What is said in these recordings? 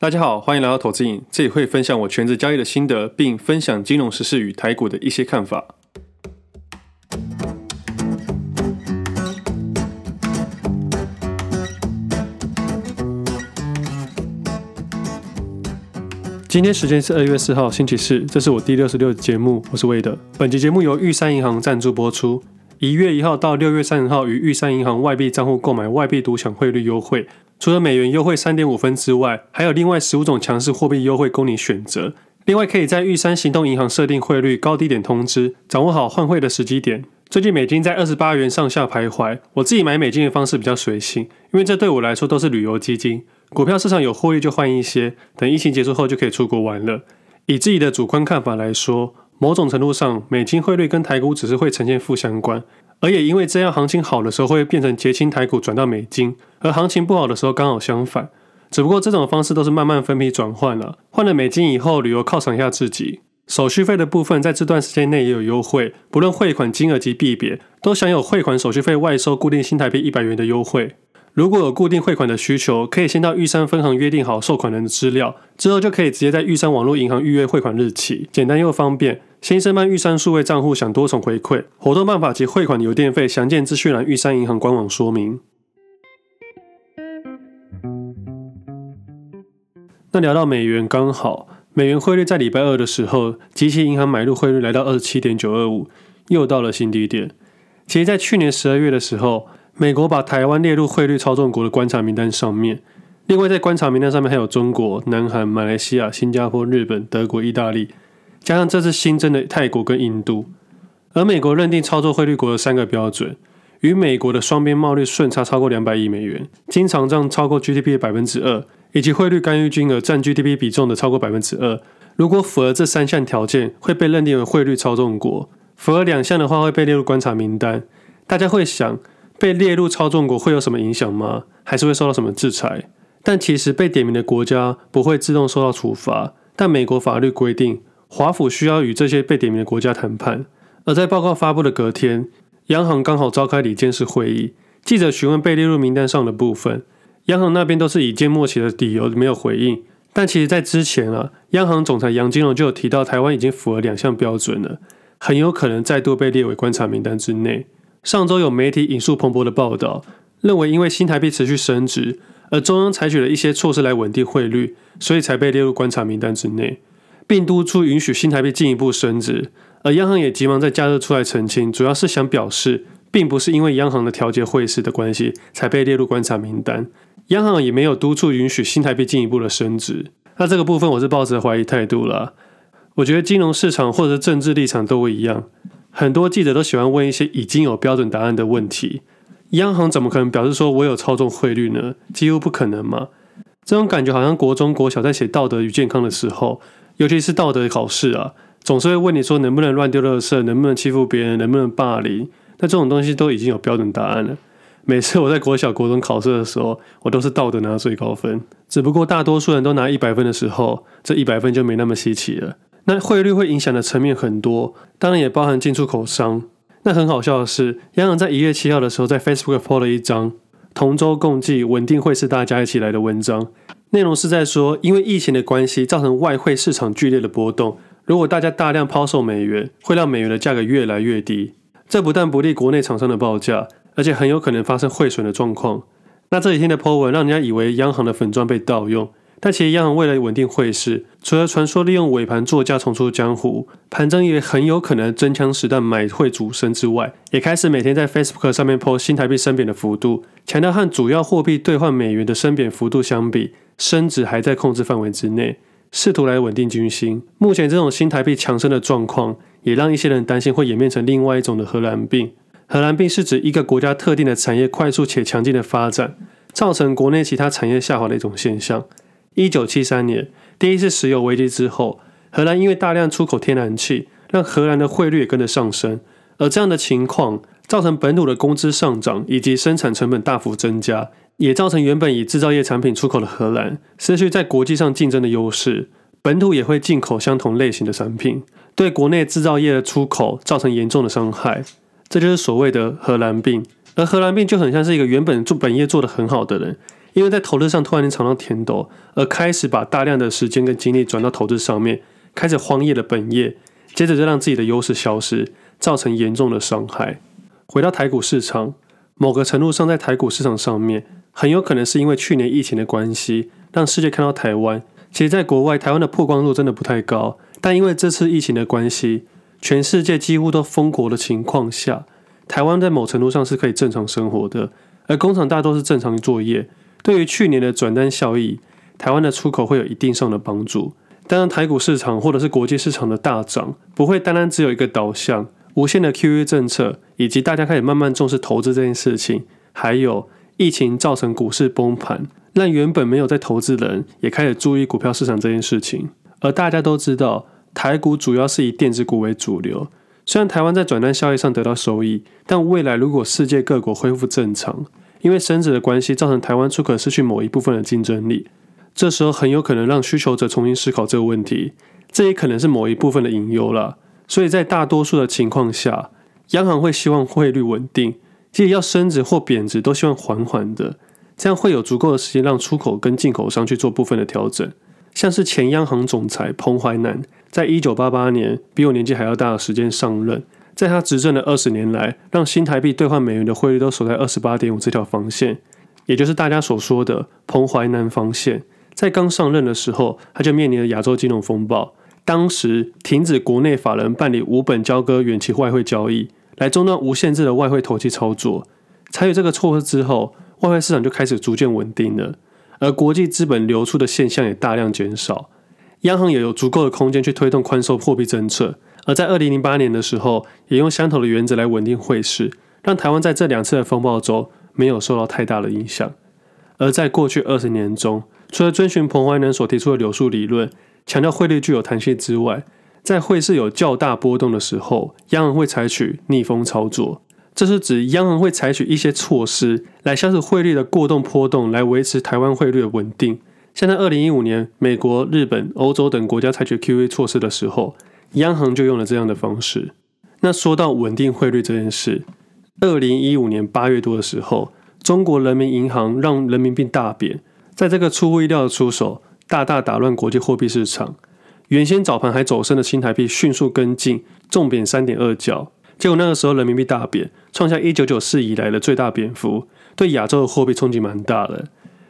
大家好，欢迎来到投资影，这里会分享我全职交易的心得，并分享金融时事与台股的一些看法。今天时间是二月四号星期四，这是我第六十六集节目，我是魏德。本集节目由玉山银行赞助播出。一月一号到六月三十号，于玉山银行外币账户购买外币独享汇率优惠。除了美元优惠三点五分之外，还有另外十五种强势货币优惠供你选择。另外，可以在玉山行动银行设定汇率高低点通知，掌握好换汇的时机点。最近美金在二十八元上下徘徊，我自己买美金的方式比较随性，因为这对我来说都是旅游基金。股票市场有获利就换一些，等疫情结束后就可以出国玩了。以自己的主观看法来说，某种程度上，美金汇率跟台股只是会呈现负相关。而也因为这样，行情好的时候会变成结清台股转到美金，而行情不好的时候刚好相反。只不过这种方式都是慢慢分批转换了，换了美金以后，旅游犒赏一下自己。手续费的部分在这段时间内也有优惠，不论汇款金额及币别，都享有汇款手续费外收固定新台币一百元的优惠。如果有固定汇款的需求，可以先到玉山分行约定好收款人的资料，之后就可以直接在玉山网络银行预约汇款日期，简单又方便。新生办玉山数位账户享多重回馈，活动办法及汇款邮电费详见资讯栏玉山银行官网说明。那聊到美元，刚好美元汇率在礼拜二的时候，即期银行买入汇率来到二十七点九二五，又到了新低点。其实，在去年十二月的时候，美国把台湾列入汇率操纵国的观察名单上面。另外，在观察名单上面还有中国、南韩、马来西亚、新加坡、日本、德国、意大利。加上这次新增的泰国跟印度，而美国认定操作汇率国的三个标准，与美国的双边贸易顺差超过两百亿美元，经常账超过 GDP 的百分之二，以及汇率干预金额占 GDP 比重的超过百分之二。如果符合这三项条件，会被认定为汇率操纵国；符合两项的话，会被列入观察名单。大家会想，被列入操纵国会有什么影响吗？还是会受到什么制裁？但其实被点名的国家不会自动受到处罚，但美国法律规定。华府需要与这些被点名的国家谈判，而在报告发布的隔天，央行刚好召开理监事会议。记者询问被列入名单上的部分，央行那边都是以缄默契的理由没有回应。但其实，在之前啊，央行总裁杨金龙就有提到，台湾已经符合两项标准了，很有可能再度被列为观察名单之内。上周有媒体引述彭博的报道，认为因为新台币持续升值，而中央采取了一些措施来稳定汇率，所以才被列入观察名单之内。并督促允许新台币进一步升值，而央行也急忙在假日出来澄清，主要是想表示，并不是因为央行的调节汇市的关系才被列入观察名单，央行也没有督促允许新台币进一步的升值。那这个部分我是抱着怀疑态度啦。我觉得金融市场或者政治立场都一样，很多记者都喜欢问一些已经有标准答案的问题，央行怎么可能表示说我有操纵汇率呢？几乎不可能嘛。这种感觉好像国中国小在写道德与健康的时候。尤其是道德考试啊，总是会问你说能不能乱丢垃圾，能不能欺负别人，能不能霸凌。那这种东西都已经有标准答案了。每次我在国小、国中考试的时候，我都是道德拿最高分。只不过大多数人都拿一百分的时候，这一百分就没那么稀奇了。那汇率会影响的层面很多，当然也包含进出口商。那很好笑的是，央行在一月七号的时候在 Facebook po 了一张同舟共济、稳定汇市大家一起来的文章。内容是在说，因为疫情的关系，造成外汇市场剧烈的波动。如果大家大量抛售美元，会让美元的价格越来越低。这不但不利国内厂商的报价，而且很有可能发生汇损的状况。那这几天的 po 文，让人家以为央行的粉专被盗用。但其实央行为了稳定汇市，除了传说利用尾盘作价重出江湖，盘中也很有可能真枪实弹买汇主升之外，也开始每天在 Facebook 上面 po 新台币升贬的幅度，强调和主要货币兑换美元的升贬幅度相比，升值还在控制范围之内，试图来稳定军心。目前这种新台币强升的状况，也让一些人担心会演变成另外一种的荷兰病。荷兰病是指一个国家特定的产业快速且强劲的发展，造成国内其他产业下滑的一种现象。一九七三年第一次石油危机之后，荷兰因为大量出口天然气，让荷兰的汇率也跟着上升。而这样的情况造成本土的工资上涨，以及生产成本大幅增加，也造成原本以制造业产品出口的荷兰失去在国际上竞争的优势。本土也会进口相同类型的产品，对国内制造业的出口造成严重的伤害。这就是所谓的荷兰病。而荷兰病就很像是一个原本做本业做得很好的人。因为在投资上突然间尝到甜头，而开始把大量的时间跟精力转到投资上面，开始荒野了本业，接着就让自己的优势消失，造成严重的伤害。回到台股市场，某个程度上，在台股市场上面，很有可能是因为去年疫情的关系，让世界看到台湾。其实，在国外，台湾的曝光度真的不太高，但因为这次疫情的关系，全世界几乎都封国的情况下，台湾在某程度上是可以正常生活的，而工厂大多是正常作业。对于去年的转单效益，台湾的出口会有一定上的帮助。当然，台股市场或者是国际市场的大涨，不会单单只有一个导向，无限的 QE 政策，以及大家开始慢慢重视投资这件事情，还有疫情造成股市崩盘。让原本没有在投资人也开始注意股票市场这件事情，而大家都知道，台股主要是以电子股为主流。虽然台湾在转单效益上得到收益，但未来如果世界各国恢复正常，因为升值的关系，造成台湾出口失去某一部分的竞争力，这时候很有可能让需求者重新思考这个问题，这也可能是某一部分的隐忧了。所以在大多数的情况下，央行会希望汇率稳定，即使要升值或贬值，都希望缓缓的。这样会有足够的时间让出口跟进口商去做部分的调整，像是前央行总裁彭淮南，在一九八八年比我年纪还要大的时间上任，在他执政的二十年来，让新台币兑换美元的汇率都守在二十八点五这条防线，也就是大家所说的彭淮南防线。在刚上任的时候，他就面临了亚洲金融风暴，当时停止国内法人办理无本交割远期外汇交易，来中断无限制的外汇投机操作。采取这个措施之后，外汇市场就开始逐渐稳定了，而国际资本流出的现象也大量减少，央行也有足够的空间去推动宽松货币政策。而在二零零八年的时候，也用相同的原则来稳定汇市，让台湾在这两次的风暴中没有受到太大的影响。而在过去二十年中，除了遵循彭淮南所提出的柳树理论，强调汇率具有弹性之外，在汇市有较大波动的时候，央行会采取逆风操作。这是指央行会采取一些措施来消除汇率的过动波动，来维持台湾汇率的稳定。像在二零一五年，美国、日本、欧洲等国家采取 QE 措施的时候，央行就用了这样的方式。那说到稳定汇率这件事，二零一五年八月多的时候，中国人民银行让人民币大贬，在这个出乎意料的出手，大大打乱国际货币市场。原先早盘还走升的新台币迅速跟进，重贬三点二角。结果那个时候人民币大贬，创下一九九四以来的最大贬幅，对亚洲的货币冲击蛮大的。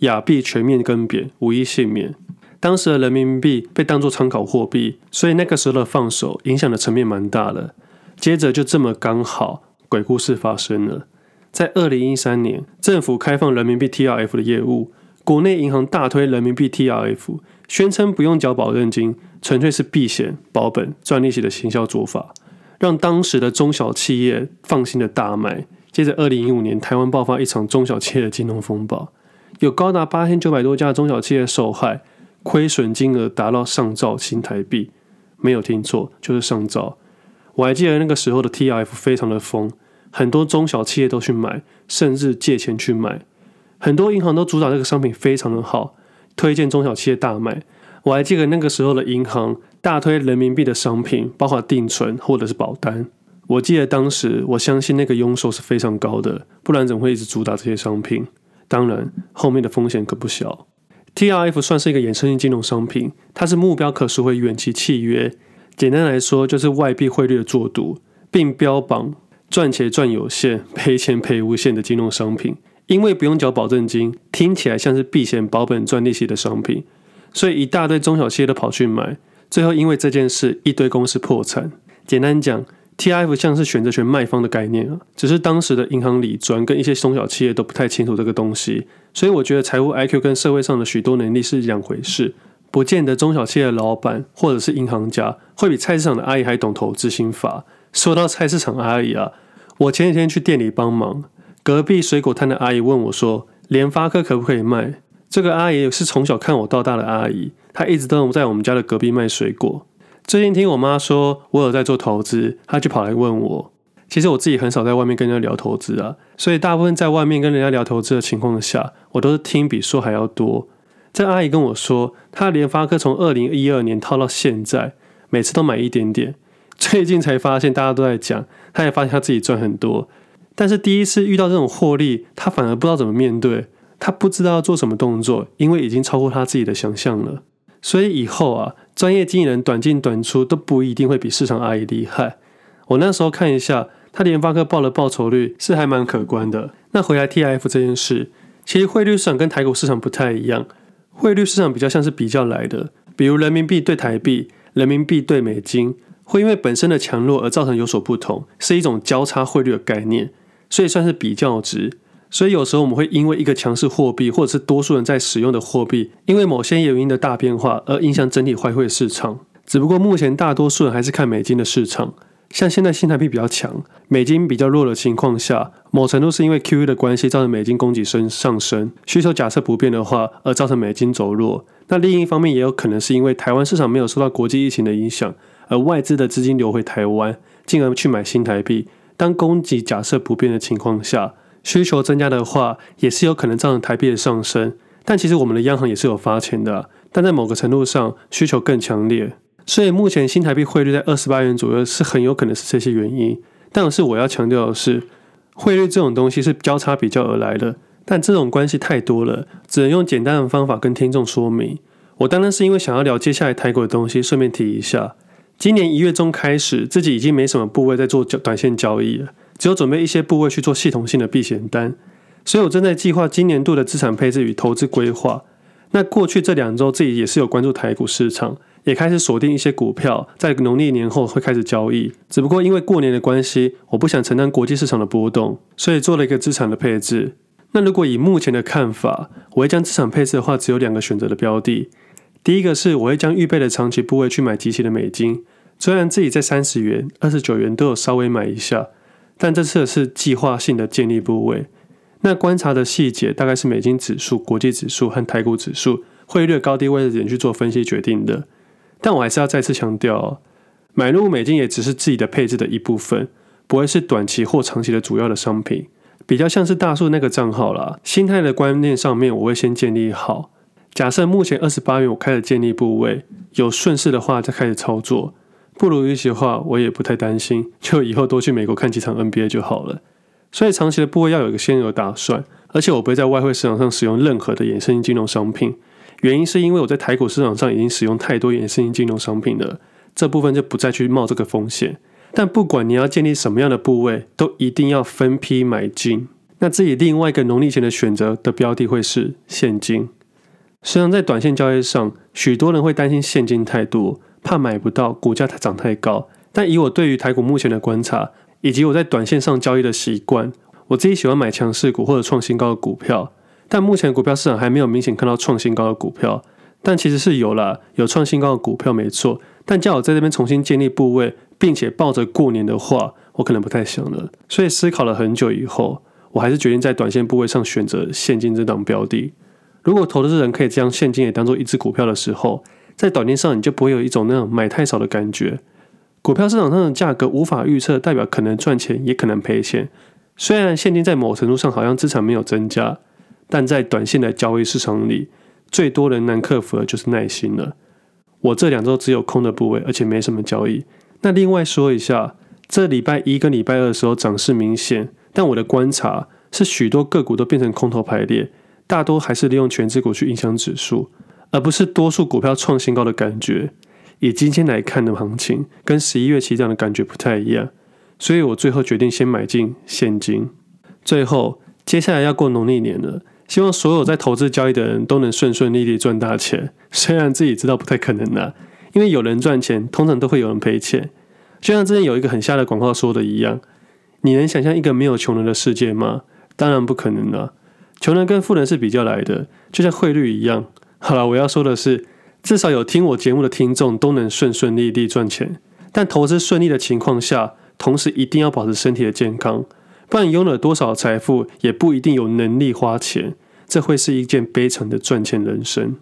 亚币全面跟贬，无一幸免。当时的人民币被当作参考货币，所以那个时候的放手影响的层面蛮大的。接着就这么刚好，鬼故事发生了。在二零一三年，政府开放人民币 TRF 的业务，国内银行大推人民币 TRF，宣称不用缴保证金，纯粹是避险保本赚利息的行销做法。让当时的中小企业放心的大卖。接着，二零一五年台湾爆发一场中小企业的金融风暴，有高达八千九百多家中小企业受害，亏损金额达到上兆新台币。没有听错，就是上兆。我还记得那个时候的 T F 非常的疯，很多中小企业都去买，甚至借钱去买。很多银行都主打这个商品非常的好，推荐中小企业大买。我还记得那个时候的银行。大推人民币的商品，包括定存或者是保单。我记得当时，我相信那个佣收是非常高的，不然怎么会一直主打这些商品？当然，后面的风险可不小。TRF 算是一个衍生性金融商品，它是目标可赎回远期契约。简单来说，就是外币汇率的做赌，并标榜赚钱赚有限、赔钱赔无限的金融商品。因为不用缴保证金，听起来像是避险保本赚利息的商品，所以一大堆中小企业都跑去买。最后，因为这件事，一堆公司破产。简单讲 T F 像是选择权卖方的概念啊，只是当时的银行理专跟一些中小企业都不太清楚这个东西，所以我觉得财务 IQ 跟社会上的许多能力是两回事，不见得中小企业的老板或者是银行家会比菜市场的阿姨还懂投资心法。说到菜市场阿姨啊，我前几天去店里帮忙，隔壁水果摊的阿姨问我说：“联发科可不可以卖？”这个阿姨是从小看我到大的阿姨。她一直都在我们家的隔壁卖水果。最近听我妈说我有在做投资，她就跑来问我。其实我自己很少在外面跟人家聊投资啊，所以大部分在外面跟人家聊投资的情况下，我都是听比说还要多。这阿姨跟我说，她联发科从二零一二年套到现在，每次都买一点点。最近才发现大家都在讲，她也发现她自己赚很多，但是第一次遇到这种获利，她反而不知道怎么面对。他不知道要做什么动作，因为已经超过他自己的想象了。所以以后啊，专业经理人短进短出都不一定会比市场阿姨厉害。我那时候看一下，他联发科报的报酬率是还蛮可观的。那回来 T F 这件事，其实汇率市场跟台股市场不太一样，汇率市场比较像是比较来的，比如人民币对台币、人民币对美金，会因为本身的强弱而造成有所不同，是一种交叉汇率的概念，所以算是比较值。所以有时候我们会因为一个强势货币，或者是多数人在使用的货币，因为某些原因的大变化而影响整体外汇市场。只不过目前大多数人还是看美金的市场。像现在新台币比较强，美金比较弱的情况下，某程度是因为 QE 的关系造成美金供给升上升，需求假设不变的话而造成美金走弱。那另一方面也有可能是因为台湾市场没有受到国际疫情的影响，而外资的资金流回台湾，进而去买新台币。当供给假设不变的情况下，需求增加的话，也是有可能造成台币的上升。但其实我们的央行也是有发钱的，但在某个程度上需求更强烈。所以目前新台币汇率在二十八元左右，是很有可能是这些原因。但是我要强调的是，汇率这种东西是交叉比较而来的，但这种关系太多了，只能用简单的方法跟听众说明。我当然是因为想要聊接下来台股的东西，顺便提一下，今年一月中开始，自己已经没什么部位在做短线交易了，只有准备一些部位去做系统性的避险单。所以我正在计划今年度的资产配置与投资规划。那过去这两周，自己也是有关注台股市场。也开始锁定一些股票，在农历年后会开始交易。只不过因为过年的关系，我不想承担国际市场的波动，所以做了一个资产的配置。那如果以目前的看法，我会将资产配置的话，只有两个选择的标的。第一个是我会将预备的长期部位去买即期的美金，虽然自己在三十元、二十九元都有稍微买一下，但这次是计划性的建立部位。那观察的细节大概是美金指数、国际指数和台股指数汇率高低位的点去做分析决定的。但我还是要再次强调哦，买入美金也只是自己的配置的一部分，不会是短期或长期的主要的商品，比较像是大树那个账号啦。心态的观念上面，我会先建立好。假设目前二十八元，我开始建立部位，有顺势的话再开始操作，不如预期的话，我也不太担心，就以后多去美国看几场 NBA 就好了。所以长期的部位要有一个先有打算，而且我不会在外汇市场上使用任何的衍生性金融商品。原因是因为我在台股市场上已经使用太多衍生性金融商品了，这部分就不再去冒这个风险。但不管你要建立什么样的部位，都一定要分批买进。那自己另外一个农历前的选择的标的会是现金。实际上在短线交易上，许多人会担心现金太多，怕买不到，股价它涨太高。但以我对于台股目前的观察，以及我在短线上交易的习惯，我自己喜欢买强势股或者创新高的股票。但目前股票市场还没有明显看到创新高的股票，但其实是有啦，有创新高的股票没错。但叫我在这边重新建立部位，并且抱着过年的话，我可能不太想了。所以思考了很久以后，我还是决定在短线部位上选择现金这档标的。如果投资人可以将现金也当做一只股票的时候，在短线上你就不会有一种那种买太少的感觉。股票市场上的价格无法预测，代表可能赚钱也可能赔钱。虽然现金在某程度上好像资产没有增加。但在短线的交易市场里，最多人难克服的就是耐心了。我这两周只有空的部位，而且没什么交易。那另外说一下，这礼拜一跟礼拜二的时候涨势明显，但我的观察是许多个股都变成空头排列，大多还是利用权值股去影响指数，而不是多数股票创新高的感觉。以今天来看的行情，跟十一月起涨的感觉不太一样，所以我最后决定先买进现金。最后，接下来要过农历年了。希望所有在投资交易的人都能顺顺利利赚大钱，虽然自己知道不太可能啦，因为有人赚钱，通常都会有人赔钱。就像之前有一个很瞎的广告说的一样，你能想象一个没有穷人的世界吗？当然不可能了，穷人跟富人是比较来的，就像汇率一样。好了，我要说的是，至少有听我节目的听众都能顺顺利利赚钱，但投资顺利的情况下，同时一定要保持身体的健康。不然拥了多少财富，也不一定有能力花钱，这会是一件悲惨的赚钱人生。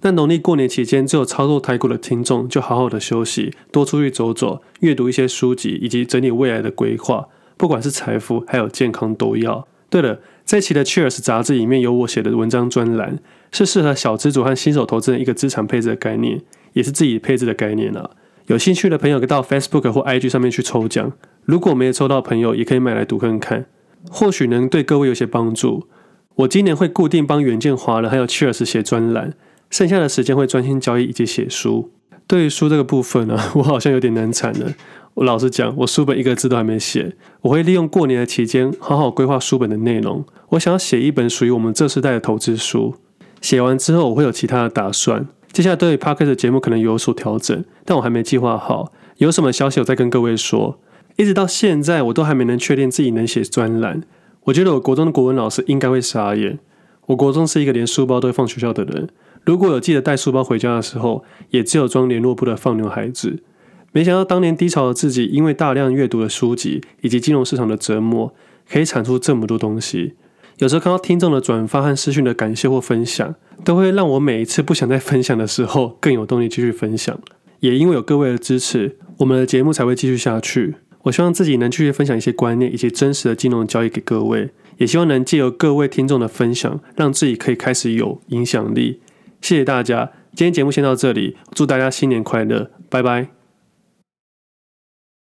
那农历过年期间，只有操作台股的听众，就好好的休息，多出去走走，阅读一些书籍，以及整理未来的规划。不管是财富还有健康都要。对了，这期的 Cheers 杂志里面有我写的文章专栏，是适合小资主和新手投资人一个资产配置的概念，也是自己配置的概念啊。有兴趣的朋友可以到 Facebook 或 IG 上面去抽奖。如果没有抽到朋友，也可以买来读看看，或许能对各位有些帮助。我今年会固定帮远见华人还有 Cheers 写专栏，剩下的时间会专心交易以及写书。对于书这个部分呢、我好像有点难产了。我老实讲，我书本一个字都还没写。我会利用过年的期间，好好规划书本的内容。我想要写一本属于我们这世代的投资书。写完之后，我会有其他的打算。接下来对于 Podcast 的节目可能有所调整，但我还没计划好。有什么消息，我再跟各位说。一直到现在，我都还没能确定自己能写专栏。我觉得我国中的国文老师应该会傻眼。我国中是一个连书包都会放学校的人。如果有记得带书包回家的时候，也只有装联络簿的放牛孩子。没想到当年低潮的自己，因为大量阅读的书籍以及金融市场的折磨，可以产出这么多东西。有时候看到听众的转发和私讯的感谢或分享，都会让我每一次不想再分享的时候，更有动力继续分享。也因为有各位的支持，我们的节目才会继续下去。我希望自己能继续分享一些观念以及真实的金融交易给各位，也希望能借由各位听众的分享，让自己可以开始有影响力。谢谢大家，今天节目先到这里，祝大家新年快乐，拜拜。